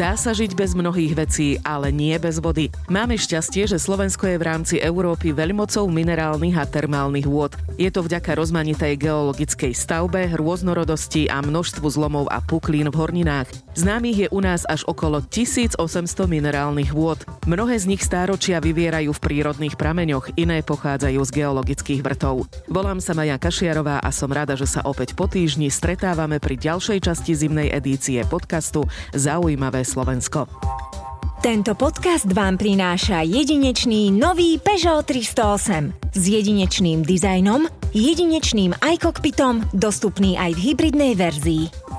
Dá sa žiť bez mnohých vecí, ale nie bez vody. Máme šťastie, že Slovensko je v rámci Európy veľmocou minerálnych a termálnych vôd. Je to vďaka rozmanitej geologickej stavbe, rôznorodosti a množstvu zlomov a puklín v horninách. Známych je u nás až okolo 1800 minerálnych vôd. Mnohé z nich stáročia vyvierajú v prírodných prameňoch, iné pochádzajú z geologických vrtov. Volám sa Maja Kašiarová a som rada, že sa opäť po týždni stretávame pri ďalšej časti zimnej edície podcastu Zaujímavé Slovensko. Tento podcast vám prináša jedinečný nový Peugeot 308 s jedinečným dizajnom, jedinečným aj dostupný aj v hybridnej verzii.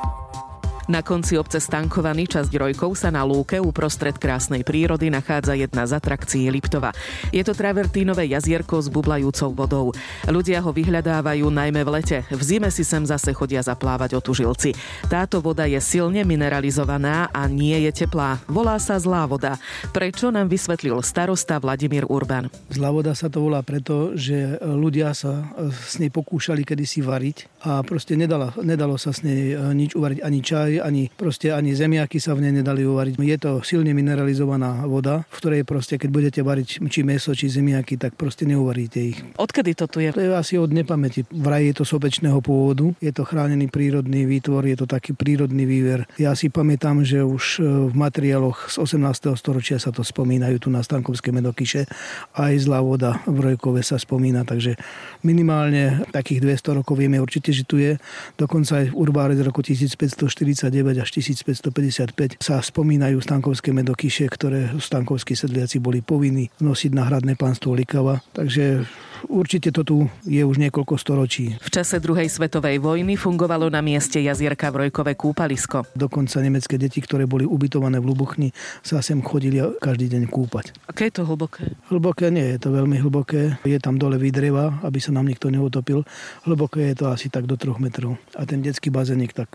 Na konci obce Stankovaný časť Rojkov sa na lúke uprostred krásnej prírody nachádza jedna z atrakcií Liptova. Je to travertínové jazierko s bublajúcou vodou. Ľudia ho vyhľadávajú najmä v lete. V zime si sem zase chodia zaplávať otužilci. Táto voda je silne mineralizovaná a nie je teplá. Volá sa zlá voda. Prečo nám vysvetlil starosta Vladimír Urban? Zlá voda sa to volá preto, že ľudia sa s nej pokúšali kedysi variť a proste nedalo, nedalo sa s nej nič uvariť, ani čaj, ani proste ani zemiaky sa v nej nedali uvariť. Je to silne mineralizovaná voda, v ktorej proste, keď budete variť či meso, či zemiaky, tak proste neuvaríte ich. Odkedy to tu je? To je asi od nepamäti. Vraj je to sopečného pôvodu, je to chránený prírodný výtvor, je to taký prírodný výver. Ja si pamätám, že už e, v materiáloch z 18. storočia sa to spomínajú tu na Stankovské medokyše. Aj zlá voda v Rojkove sa spomína, takže minimálne takých 200 rokov vieme určite, že tu je. Dokonca aj v Urbáre z roku 1540 1559 až 1555 sa spomínajú stankovské medokyše, ktoré stankovskí sedliaci boli povinní nosiť na hradné pánstvo Likava. Takže určite to tu je už niekoľko storočí. V čase druhej svetovej vojny fungovalo na mieste jazierka v Rojkové kúpalisko. Dokonca nemecké deti, ktoré boli ubytované v Lubuchni, sa sem chodili každý deň kúpať. Aké je to hlboké? Hlboké nie je to veľmi hlboké. Je tam dole výdreva, aby sa nám nikto neutopil. Hlboké je to asi tak do troch metrov. A ten detský bazénik tak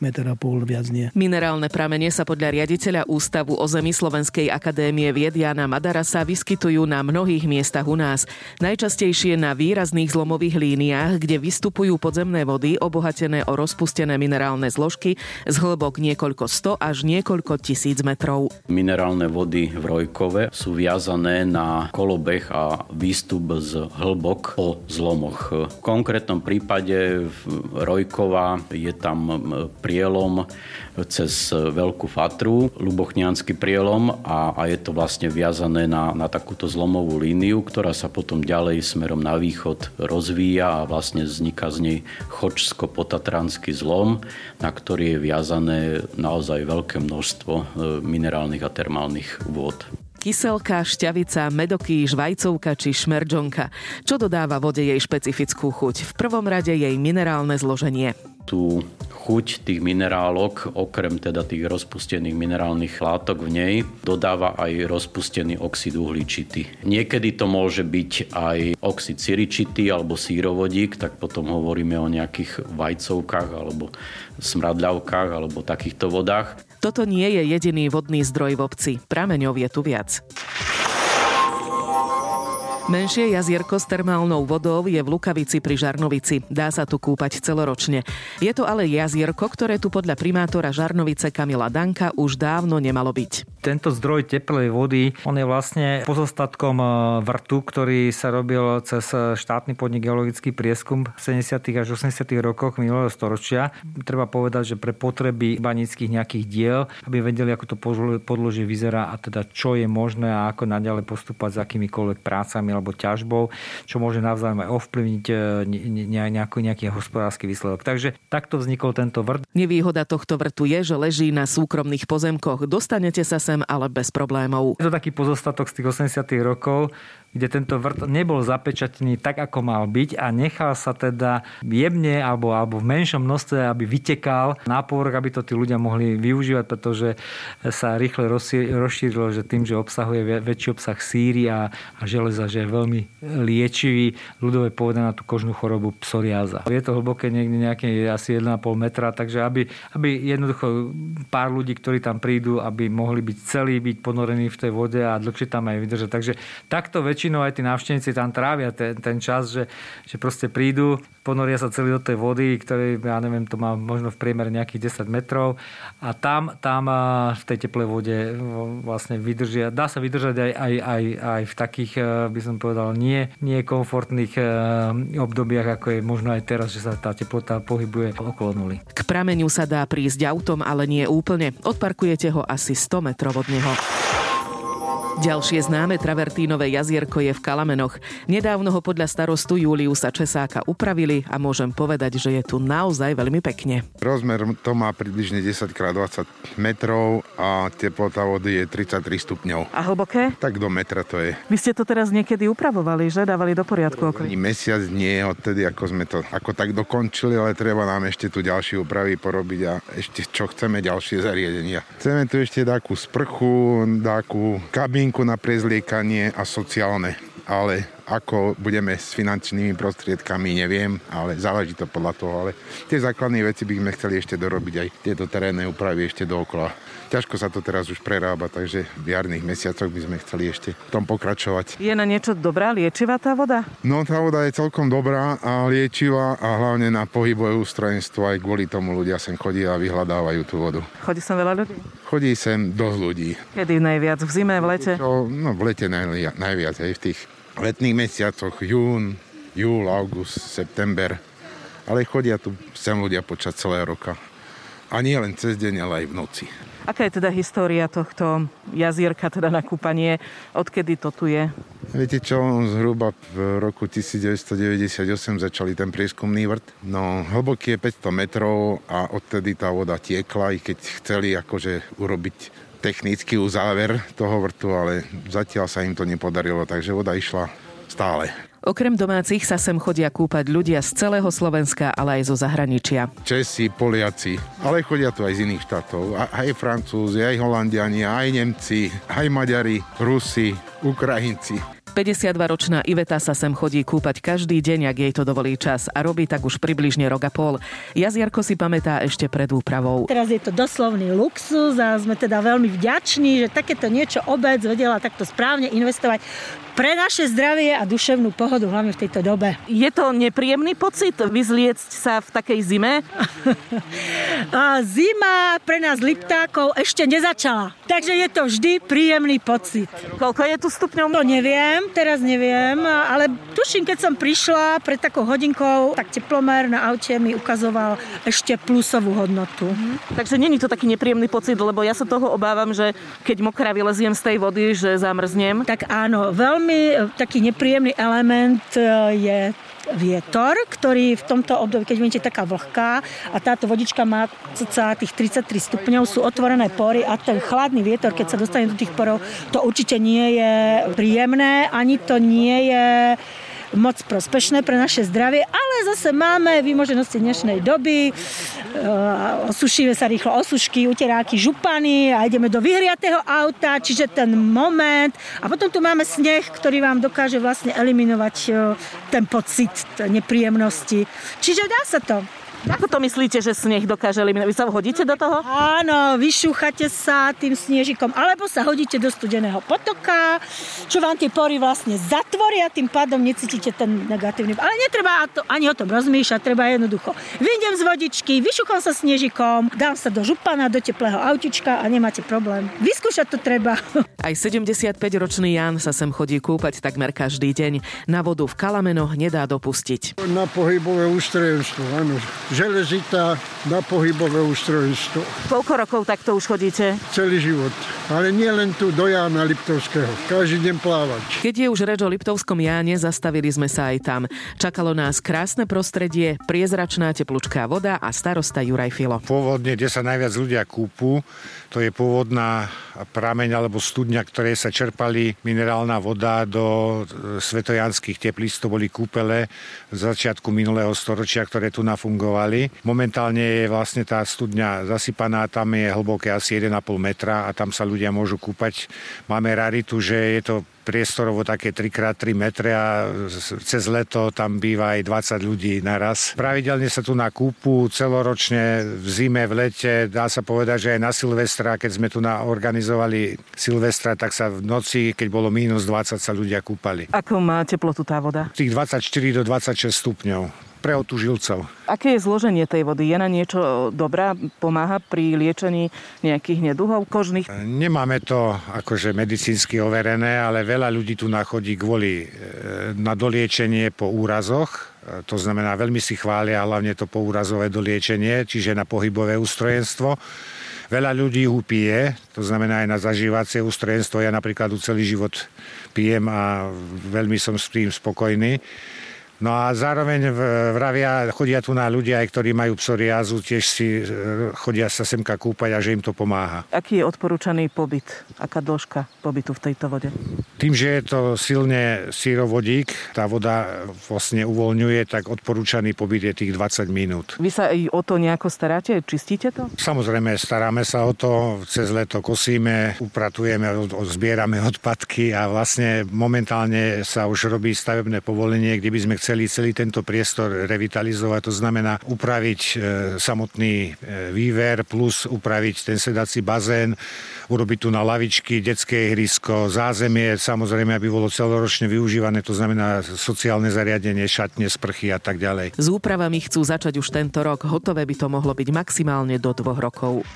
meter a pol, viac nie. Minerálne pramene sa podľa riaditeľa Ústavu o zemi Slovenskej akadémie vied Jana Madarasa vyskytujú na mnohých miestach u nás. Najčastejšie na výrazných zlomových líniách, kde vystupujú podzemné vody obohatené o rozpustené minerálne zložky z hĺbok niekoľko sto až niekoľko tisíc metrov. Minerálne vody v Rojkove sú viazané na kolobeh a výstup z hĺbok po zlomoch. V konkrétnom prípade Rojkova je tam prielom cez Veľkú Fatru, Lubochniansky prielom a, a je to vlastne viazané na, na takúto zlomovú líniu, ktorá sa potom ďalej smerom na východ rozvíja a vlastne vzniká z nej chočsko-potatranský zlom, na ktorý je viazané naozaj veľké množstvo e, minerálnych a termálnych vôd kyselka, šťavica, medokýž, vajcovka či šmerdžonka. Čo dodáva vode jej špecifickú chuť? V prvom rade jej minerálne zloženie. Tu chuť tých minerálok, okrem teda tých rozpustených minerálnych látok v nej, dodáva aj rozpustený oxid uhličitý. Niekedy to môže byť aj oxid siričitý alebo sírovodík, tak potom hovoríme o nejakých vajcovkách alebo smradľavkách alebo takýchto vodách. Toto nie je jediný vodný zdroj v obci. Prameňov je tu viac. Menšie jazierko s termálnou vodou je v Lukavici pri Žarnovici. Dá sa tu kúpať celoročne. Je to ale jazierko, ktoré tu podľa primátora Žarnovice Kamila Danka už dávno nemalo byť. Tento zdroj teplej vody, on je vlastne pozostatkom e, vrtu, ktorý sa robil cez štátny podnik geologický prieskum v 70. až 80. rokoch minulého storočia. Treba povedať, že pre potreby banických nejakých diel, aby vedeli, ako to podložie vyzerá a teda čo je možné a ako naďalej postúpať s akýmikoľvek prácami alebo ťažbou, čo môže navzájom aj ovplyvniť e, nejaký, nejaký hospodársky výsledok. Takže takto vznikol tento vrt. Nevýhoda tohto vrtu je, že leží na súkromných pozemkoch. Dostanete sa sem ale bez problémov. Je to taký pozostatok z tých 80 rokov kde tento vrt nebol zapečatený tak, ako mal byť a nechal sa teda jemne alebo, alebo v menšom množstve, aby vytekal na povrch, aby to tí ľudia mohli využívať, pretože sa rýchle rozšírilo, že tým, že obsahuje väčší obsah síry a, a železa, že je veľmi liečivý, ľudové povedané na tú kožnú chorobu psoriáza. Je to hlboké niekde nejaké asi 1,5 metra, takže aby, aby jednoducho pár ľudí, ktorí tam prídu, aby mohli byť celí byť ponorení v tej vode a dlhšie tam aj vydržať. Takže takto väčšie väčšinou aj tí návštevníci tam trávia ten, ten čas, že, že proste prídu, ponoria sa celý do tej vody, ktorý, ja neviem, to má možno v priemere nejakých 10 metrov a tam, tam v tej teplej vode vlastne vydržia, dá sa vydržať aj, aj, aj, aj v takých, e, by som povedal, nie, nie komfortných e, obdobiach, ako je možno aj teraz, že sa tá teplota pohybuje okolo nuly. K prameniu sa dá prísť autom, ale nie úplne. Odparkujete ho asi 100 metrov od neho. Ďalšie známe travertínové jazierko je v Kalamenoch. Nedávno ho podľa starostu Juliusa Česáka upravili a môžem povedať, že je tu naozaj veľmi pekne. Rozmer to má približne 10 x 20 metrov a teplota vody je 33 stupňov. A hlboké? Tak do metra to je. Vy ste to teraz niekedy upravovali, že? Dávali do poriadku? Ako... Mesiac nie, odtedy ako sme to ako tak dokončili, ale treba nám ešte tu ďalšie úpravy porobiť a ešte čo chceme ďalšie zariadenia. Chceme tu ešte takú sprchu, takú kabinku linku na prezliekanie a sociálne. Ale ako budeme s finančnými prostriedkami, neviem, ale záleží to podľa toho. Ale tie základné veci by sme chceli ešte dorobiť aj tieto terénne úpravy ešte dookola. Ťažko sa to teraz už prerába, takže v jarných mesiacoch by sme chceli ešte v tom pokračovať. Je na niečo dobrá, liečivá tá voda? No tá voda je celkom dobrá a liečivá a hlavne na pohybové ústrojenstvo. Aj kvôli tomu ľudia sem chodí a vyhľadávajú tú vodu. Chodí sem veľa ľudí? Chodí sem dosť ľudí. Kedy najviac? V zime, v lete? Čo, no v lete najviac, najviac aj v tých letných mesiacoch, jún, júl, august, september. Ale chodia tu sem ľudia počas celého roka. A nie len cez deň, ale aj v noci. Aká je teda história tohto jazierka teda na kúpanie? Odkedy to tu je? Viete čo, zhruba v roku 1998 začali ten prieskumný vrt. No, hlboký je 500 metrov a odtedy tá voda tiekla, i keď chceli akože urobiť technický uzáver toho vrtu, ale zatiaľ sa im to nepodarilo, takže voda išla stále. Okrem domácich sa sem chodia kúpať ľudia z celého Slovenska, ale aj zo zahraničia. Česi, Poliaci, ale chodia tu aj z iných štátov. Aj Francúzi, aj Holandiani, aj Nemci, aj Maďari, Rusi, Ukrajinci. 52-ročná Iveta sa sem chodí kúpať každý deň, ak jej to dovolí čas a robí tak už približne rok a pol. Jazierko si pamätá ešte pred úpravou. Teraz je to doslovný luxus a sme teda veľmi vďační, že takéto niečo obec vedela takto správne investovať pre naše zdravie a duševnú pohodu, hlavne v tejto dobe. Je to nepríjemný pocit vyzliecť sa v takej zime? zima pre nás liptákov ešte nezačala. Takže je to vždy príjemný pocit. Koľko je tu stupňov? No neviem, teraz neviem, ale tuším, keď som prišla pred takou hodinkou, tak teplomer na aute mi ukazoval ešte plusovú hodnotu. Mhm. Takže není to taký nepríjemný pocit, lebo ja sa toho obávam, že keď mokrá vyleziem z tej vody, že zamrznem. Tak áno, veľmi veľmi e, taký nepríjemný element e, je vietor, ktorý v tomto období, keď vidíte taká vlhká a táto vodička má cca tých 33 stupňov, sú otvorené pory a ten chladný vietor, keď sa dostane do tých porov, to určite nie je príjemné, ani to nie je moc prospešné pre naše zdravie, ale zase máme výmoženosti dnešnej doby, e, osušíme sa rýchlo osušky, uteráky, župany a ideme do vyhriatého auta, čiže ten moment a potom tu máme sneh, ktorý vám dokáže vlastne eliminovať e, ten pocit nepríjemnosti. Čiže dá sa to. Ako to myslíte, že sneh dokáže eliminovať? Vy sa hodíte do toho? Áno, vyšúchate sa tým snežikom, alebo sa hodíte do studeného potoka, čo vám tie pory vlastne zatvoria, tým pádom necítite ten negatívny. Ale netreba to, ani o tom rozmýšľať, treba jednoducho. Vyjdem z vodičky, vyšúcham sa snežikom, dám sa do župana, do teplého autička a nemáte problém. Vyskúšať to treba. Aj 75-ročný Jan sa sem chodí kúpať takmer každý deň. Na vodu v Kalamenoch nedá dopustiť. Na pohybové ústrojenstvo, áno železita na pohybové ústrojenstvo. Koľko rokov takto už chodíte? Celý život. Ale nie len tu do Jána Liptovského. Každý deň plávať. Keď je už reč o Liptovskom Jáne, zastavili sme sa aj tam. Čakalo nás krásne prostredie, priezračná teplúčká voda a starosta Juraj Filo. Pôvodne, kde sa najviac ľudia kúpu, to je pôvodná prameň alebo studňa, ktoré sa čerpali minerálna voda do e, svetojanských teplíc, to boli kúpele z začiatku minulého storočia, ktoré tu nafungovali organizovali. Momentálne je vlastne tá studňa zasypaná, tam je hlboké asi 1,5 metra a tam sa ľudia môžu kúpať. Máme raritu, že je to priestorovo také 3x3 metre a cez leto tam býva aj 20 ľudí naraz. Pravidelne sa tu na kúpu celoročne v zime, v lete, dá sa povedať, že aj na Silvestra, keď sme tu organizovali Silvestra, tak sa v noci, keď bolo minus 20, sa ľudia kúpali. Ako má teplotu tá voda? Tých 24 do 26 stupňov pre otužilcov. Aké je zloženie tej vody? Je na niečo dobrá? Pomáha pri liečení nejakých neduhov kožných? Nemáme to akože medicínsky overené, ale veľa ľudí tu nachodí kvôli e, na doliečenie po úrazoch. E, to znamená, veľmi si chvália hlavne to poúrazové doliečenie, čiže na pohybové ústrojenstvo. Veľa ľudí ho pije, to znamená aj na zažívacie ústrojenstvo. Ja napríklad celý život pijem a veľmi som s tým spokojný. No a zároveň vravia, chodia tu na ľudia, aj ktorí majú psoriázu, tiež si e, chodia sa semka kúpať a že im to pomáha. Aký je odporúčaný pobyt? Aká dĺžka pobytu v tejto vode? Tým, že je to silne sírovodík, tá voda vlastne uvoľňuje, tak odporúčaný pobyt je tých 20 minút. Vy sa aj o to nejako staráte? Čistíte to? Samozrejme, staráme sa o to. Cez leto kosíme, upratujeme, zbierame odpadky a vlastne momentálne sa už robí stavebné povolenie, kde by sme chceli chceli celý tento priestor revitalizovať, to znamená upraviť e, samotný e, výver plus upraviť ten sedací bazén, urobiť tu na lavičky, detské ihrisko, zázemie, samozrejme, aby bolo celoročne využívané, to znamená sociálne zariadenie, šatne, sprchy a tak ďalej. S úpravami chcú začať už tento rok, hotové by to mohlo byť maximálne do dvoch rokov.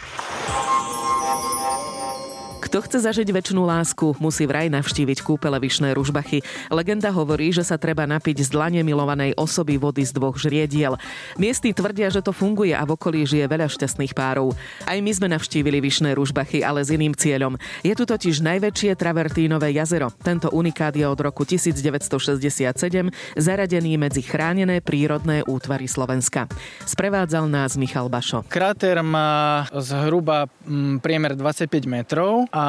Kto chce zažiť väčšinu lásku, musí vraj navštíviť kúpele Vyšné ružbachy. Legenda hovorí, že sa treba napiť z dlane milovanej osoby vody z dvoch žriediel. Miestni tvrdia, že to funguje a v okolí žije veľa šťastných párov. Aj my sme navštívili Vyšné ružbachy, ale s iným cieľom. Je tu totiž najväčšie travertínové jazero. Tento unikát je od roku 1967 zaradený medzi chránené prírodné útvary Slovenska. Sprevádzal nás Michal Bašo. Kráter má zhruba mm, priemer 25 metrov a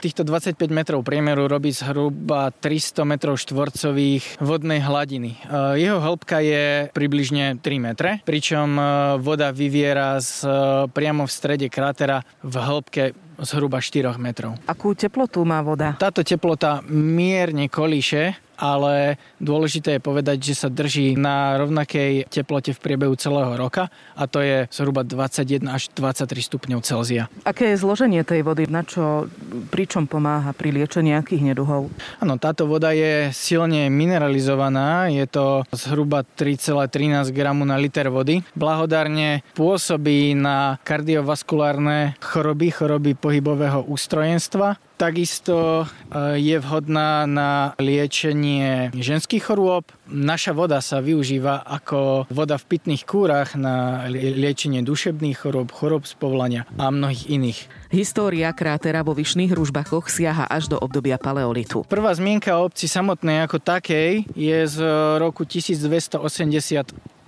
týchto 25 metrov priemeru robí zhruba 300 metrov štvorcových vodnej hladiny. E, jeho hĺbka je približne 3 metre, pričom e, voda vyviera z, e, priamo v strede krátera v hĺbke zhruba 4 metrov. Akú teplotu má voda? Táto teplota mierne kolíše ale dôležité je povedať, že sa drží na rovnakej teplote v priebehu celého roka a to je zhruba 21 až 23 stupňov Celzia. Aké je zloženie tej vody? Na čo, pričom pomáha pri liečení nejakých neduhov? Áno, táto voda je silne mineralizovaná, je to zhruba 3,13 gramu na liter vody. Blahodárne pôsobí na kardiovaskulárne choroby, choroby pohybového ústrojenstva Takisto e, je vhodná na liečenie ženských chorôb. Naša voda sa využíva ako voda v pitných kúrach na liečenie dušebných chorôb, chorôb z povolania a mnohých iných. História krátera vo Vyšných ružbachoch siaha až do obdobia paleolitu. Prvá zmienka o obci samotnej ako takej je z roku 1280 8.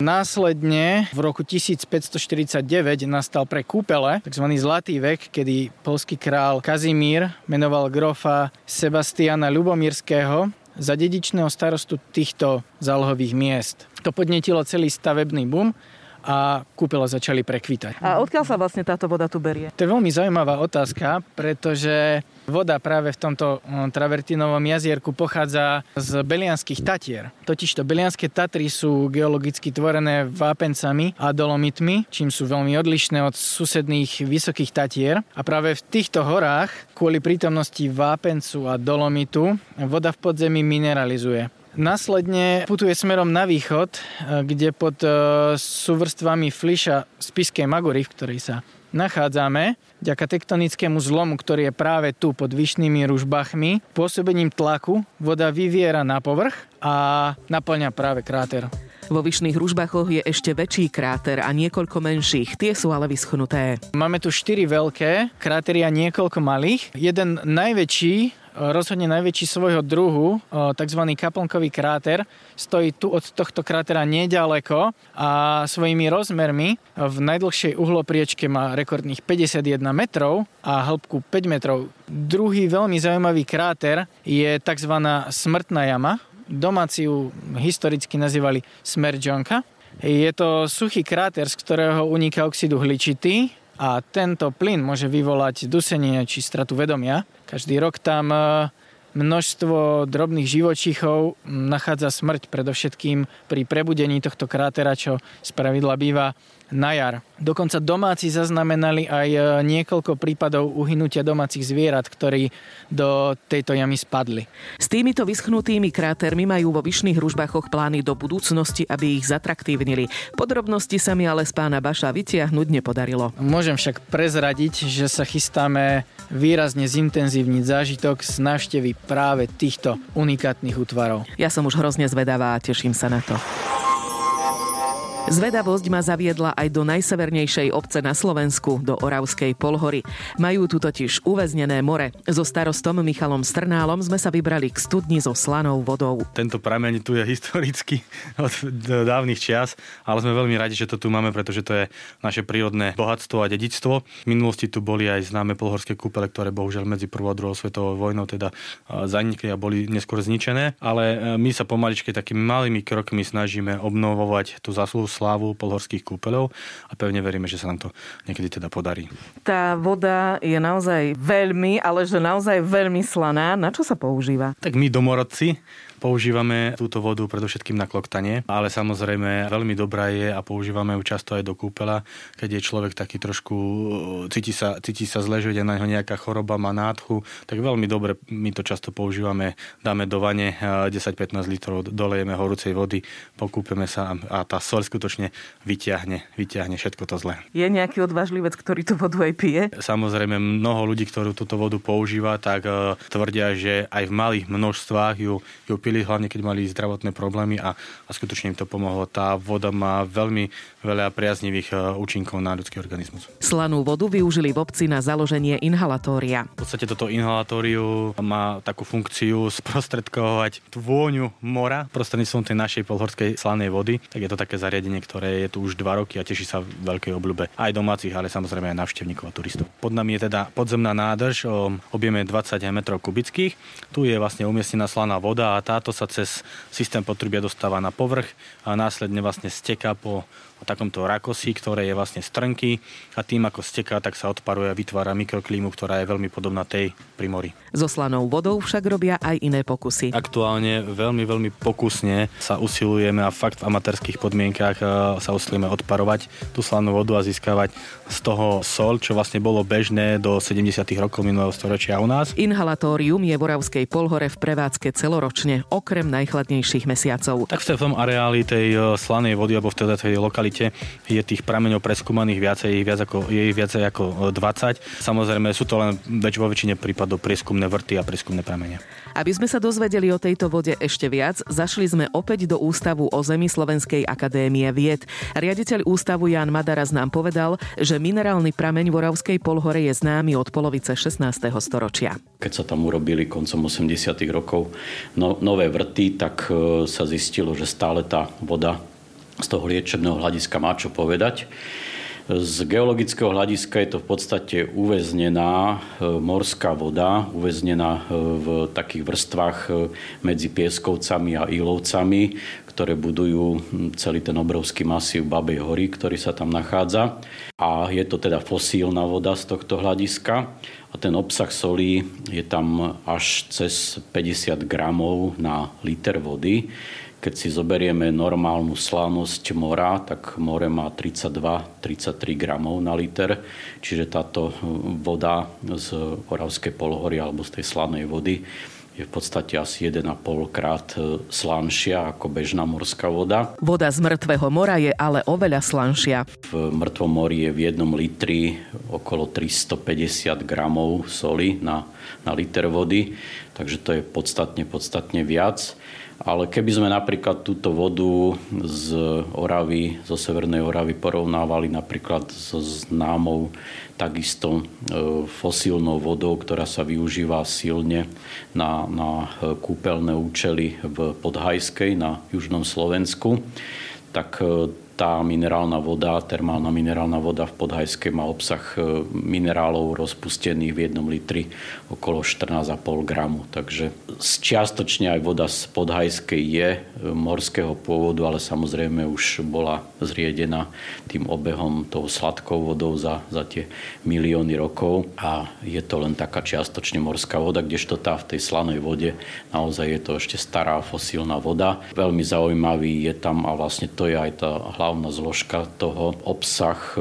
Následne v roku 1549 nastal pre kúpele tzv. Zlatý vek, kedy polský král Kazimír menoval grofa Sebastiana Lubomírského za dedičného starostu týchto zálohových miest. To podnetilo celý stavebný boom a kúpele začali prekvitať. A odkiaľ sa vlastne táto voda tu berie? To je veľmi zaujímavá otázka, pretože voda práve v tomto travertinovom jazierku pochádza z Belianských Tatier. Totižto Belianské Tatry sú geologicky tvorené vápencami a dolomitmi, čím sú veľmi odlišné od susedných vysokých Tatier. A práve v týchto horách, kvôli prítomnosti vápencu a dolomitu, voda v podzemí mineralizuje. Následne putuje smerom na východ, e, kde pod e, súvrstvami Fliša Spiskej Magory, v ktorej sa nachádzame, ďaká tektonickému zlomu, ktorý je práve tu pod vyšnými ružbachmi, pôsobením tlaku voda vyviera na povrch a naplňa práve kráter. Vo vyšných ružbachoch je ešte väčší kráter a niekoľko menších, tie sú ale vyschnuté. Máme tu štyri veľké krátery a niekoľko malých. Jeden najväčší rozhodne najväčší svojho druhu, tzv. kaplnkový kráter, stojí tu od tohto krátera nedaleko a svojimi rozmermi v najdlhšej uhlopriečke má rekordných 51 metrov a hĺbku 5 metrov. Druhý veľmi zaujímavý kráter je tzv. smrtná jama. Domáci ju historicky nazývali Smrťonka Je to suchý kráter, z ktorého uniká oxid uhličitý a tento plyn môže vyvolať dusenie či stratu vedomia. Každý rok tam e, množstvo drobných živočíchov nachádza smrť predovšetkým pri prebudení tohto krátera, čo spravidla býva na jar. Dokonca domáci zaznamenali aj e, niekoľko prípadov uhynutia domácich zvierat, ktorí do tejto jamy spadli. S týmito vyschnutými krátermi majú vo Vyšných Ružbachoch plány do budúcnosti, aby ich zatraktívnili. Podrobnosti sa mi ale z pána Baša vytiahnuť nepodarilo. Môžem však prezradiť, že sa chystáme výrazne zintenzívniť zážitok z návštevy práve týchto unikátnych útvarov. Ja som už hrozne zvedavá a teším sa na to. Zvedavosť ma zaviedla aj do najsevernejšej obce na Slovensku, do Oravskej polhory. Majú tu totiž uväznené more. So starostom Michalom Strnálom sme sa vybrali k studni so slanou vodou. Tento prameň tu je historicky od dávnych čias, ale sme veľmi radi, že to tu máme, pretože to je naše prírodné bohatstvo a dedičstvo. V minulosti tu boli aj známe polhorské kúpele, ktoré bohužiaľ medzi prvou a druhou svetovou vojnou teda zanikli a boli neskôr zničené, ale e, my sa pomaličke takými malými krokmi snažíme obnovovať tú zaslúhu slávu polhorských kúpeľov a pevne veríme, že sa nám to niekedy teda podarí. Tá voda je naozaj veľmi, ale že naozaj veľmi slaná. Na čo sa používa? Tak my domorodci Používame túto vodu predovšetkým na kloktanie, ale samozrejme veľmi dobrá je a používame ju často aj do kúpela, keď je človek taký trošku, cíti sa, cíti sa zle, že na neho nejaká choroba, má nádchu, tak veľmi dobre my to často používame, dáme do vane 10-15 litrov, dolejeme horúcej vody, pokúpeme sa a tá sol skutočne vyťahne, vyťahne všetko to zlé. Je nejaký odvážlivec, ktorý tú vodu aj pije? Samozrejme, mnoho ľudí, ktorí túto vodu používa, tak e, tvrdia, že aj v malých množstvách ju, ju pili, hlavne keď mali zdravotné problémy a, a skutočne im to pomohlo. Tá voda má veľmi veľa priaznivých e, účinkov na ľudský organizmus. Slanú vodu využili v obci na založenie inhalatória. V podstate toto inhalatóriu má takú funkciu sprostredkovať vôňu mora prostredníctvom tej našej polhorskej slanej vody. Tak je to také zariadenie, ktoré je tu už dva roky a teší sa veľkej obľúbe aj domácich, ale samozrejme aj návštevníkov a turistov. Pod nami je teda podzemná nádrž o objeme 20 m kubických. Tu je vlastne umiestnená slaná voda a tá táto sa cez systém potrubia dostáva na povrch a následne vlastne steká po o takomto rakosi, ktoré je vlastne strnky a tým ako steká, tak sa odparuje a vytvára mikroklímu, ktorá je veľmi podobná tej pri mori. So slanou vodou však robia aj iné pokusy. Aktuálne veľmi, veľmi pokusne sa usilujeme a fakt v amatérských podmienkach e, sa usilujeme odparovať tú slanú vodu a získavať z toho sol, čo vlastne bolo bežné do 70. rokov minulého storočia u nás. Inhalatórium je v Oravskej polhore v prevádzke celoročne, okrem najchladnejších mesiacov. Tak v tom areáli tej e, slanej vody alebo v tej lokalitě lokalite je tých prameňov preskúmaných viacej, viac ako, je ich viacej ako 20. Samozrejme sú to len väč, vo väčšine prípadov prieskumné vrty a prieskumné pramene. Aby sme sa dozvedeli o tejto vode ešte viac, zašli sme opäť do Ústavu o zemi Slovenskej akadémie vied. Riaditeľ ústavu Jan Madaraz nám povedal, že minerálny prameň v Oravskej polhore je známy od polovice 16. storočia. Keď sa tam urobili koncom 80. rokov no, nové vrty, tak e, sa zistilo, že stále tá voda z toho liečebného hľadiska má čo povedať. Z geologického hľadiska je to v podstate uväznená e, morská voda, uväznená e, v takých vrstvách e, medzi pieskovcami a ílovcami, ktoré budujú celý ten obrovský masív Babej hory, ktorý sa tam nachádza. A je to teda fosílna voda z tohto hľadiska. A ten obsah solí je tam až cez 50 gramov na liter vody keď si zoberieme normálnu slanosť mora, tak more má 32-33 gramov na liter, čiže táto voda z Oravskej polhory alebo z tej slanej vody je v podstate asi 1,5 krát e, slanšia ako bežná morská voda. Voda z mŕtvého mora je ale oveľa slanšia. V mŕtvom mori je v jednom litri okolo 350 gramov soli na, na liter vody, takže to je podstatne, podstatne viac. Ale keby sme napríklad túto vodu z Oravy, zo Severnej Oravy porovnávali napríklad so známou takisto e, fosílnou vodou, ktorá sa využíva silne na, na kúpeľné účely v Podhajskej na južnom Slovensku, tak e, tá minerálna voda, termálna minerálna voda v Podhajskej má obsah e, minerálov rozpustených v jednom litri okolo 14,5 gramu. Takže čiastočne aj voda z Podhajskej je e, morského pôvodu, ale samozrejme už bola zriedená tým obehom toho sladkou vodou za, za tie milióny rokov a je to len taká čiastočne morská voda, kdežto tá v tej slanej vode naozaj je to ešte stará fosílna voda. Veľmi zaujímavý je tam a vlastne to je aj tá hlavná zložka toho obsah e,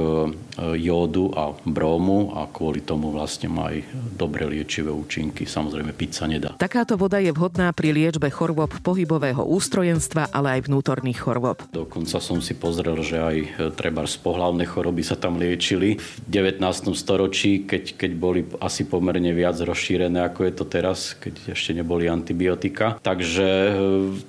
jódu a brómu a kvôli tomu vlastne má aj dobre liečivé účinky. Samozrejme, piť sa nedá. Takáto voda je vhodná pri liečbe chorôb pohybového ústrojenstva, ale aj vnútorných chorôb. Dokonca som si pozrel, že aj e, treba z pohlavné choroby sa tam liečili. V 19. storočí, keď, keď boli asi pomerne viac rozšírené, ako je to teraz, keď ešte neboli antibiotika. Takže e,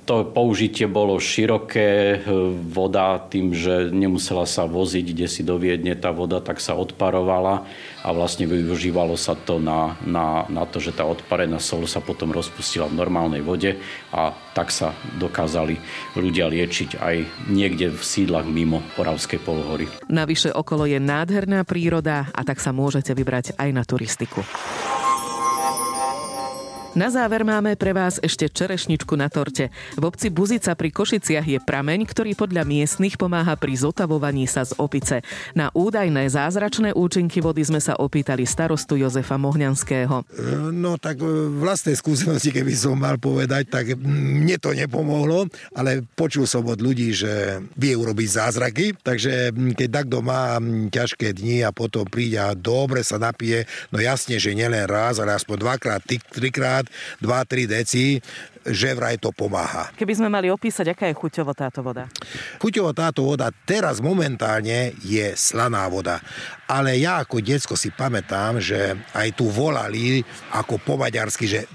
to použitie bolo široké. Voda tým, že nemusela sa voziť kde si do Viedne tá voda, tak sa odparovala a vlastne využívalo sa to na, na, na to, že tá odparená sol sa potom rozpustila v normálnej vode a tak sa dokázali ľudia liečiť aj niekde v sídlach mimo Oravskej polhory. Navyše okolo je nádherná príroda a tak sa môžete vybrať aj na turistiku. Na záver máme pre vás ešte čerešničku na torte. V obci Buzica pri Košiciach je prameň, ktorý podľa miestnych pomáha pri zotavovaní sa z opice. Na údajné zázračné účinky vody sme sa opýtali starostu Jozefa Mohňanského. No tak e, vlastnej skúsenosti, keby som mal povedať, tak mne to nepomohlo, ale počul som od ľudí, že vie urobiť zázraky, takže keď takto má ťažké dni a potom príde a dobre sa napije, no jasne, že nielen raz, ale aspoň dvakrát, trikrát, 2-3 deci, že vraj to pomáha. Keby sme mali opísať, aká je chuťovo táto voda? Chuťovo táto voda teraz momentálne je slaná voda. Ale ja ako detsko si pamätám, že aj tu volali ako po maďarsky, že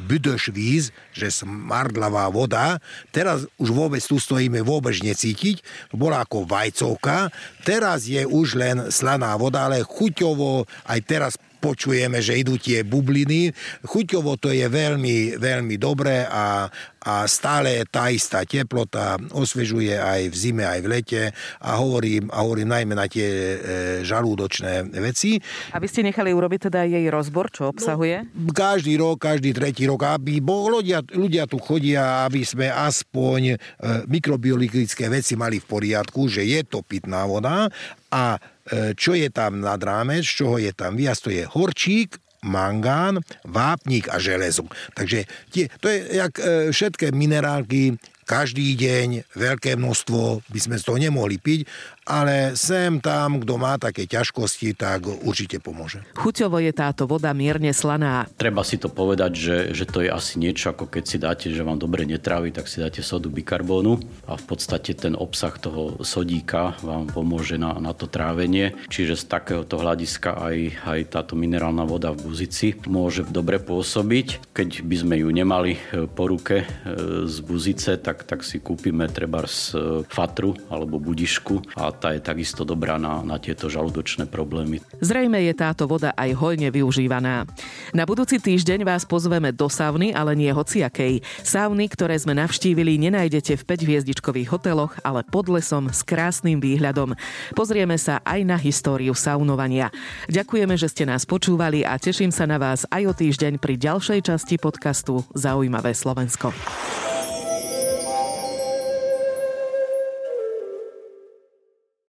víz, že smardlavá voda. Teraz už vôbec tu stojíme vôbec necítiť. Bola ako vajcovka. Teraz je už len slaná voda, ale chuťovo aj teraz počujeme, že idú tie bubliny. Chuťovo to je veľmi, veľmi dobré a, a stále tá istá teplota osvežuje aj v zime, aj v lete a hovorím, a hovorím najmä na tie e, žalúdočné veci. A vy ste nechali urobiť teda jej rozbor, čo obsahuje? No, každý rok, každý tretí rok, aby bo ľudia, ľudia tu chodia, aby sme aspoň e, mikrobiologické veci mali v poriadku, že je to pitná voda a e, čo je tam nad rámec, z čoho je tam viac, to je horčík, mangán, vápnik a železo. Takže tie, to je jak e, všetké minerálky, každý deň, veľké množstvo, by sme z toho nemohli piť, ale sem tam, kto má také ťažkosti, tak určite pomôže. Chuťovo je táto voda mierne slaná. Treba si to povedať, že, že to je asi niečo, ako keď si dáte, že vám dobre netrávi, tak si dáte sodu bikarbónu a v podstate ten obsah toho sodíka vám pomôže na, na to trávenie. Čiže z takéhoto hľadiska aj, aj táto minerálna voda v buzici môže dobre pôsobiť. Keď by sme ju nemali e, po ruke e, z buzice, tak, tak si kúpime treba z e, fatru alebo budišku a tá je takisto dobrá na, na tieto žalúdočné problémy. Zrejme je táto voda aj hojne využívaná. Na budúci týždeň vás pozveme do sauny, ale nie hociakej. Sauny, ktoré sme navštívili, nenájdete v 5-hviezdičkových hoteloch, ale pod lesom s krásnym výhľadom. Pozrieme sa aj na históriu saunovania. Ďakujeme, že ste nás počúvali a teším sa na vás aj o týždeň pri ďalšej časti podcastu Zaujímavé Slovensko.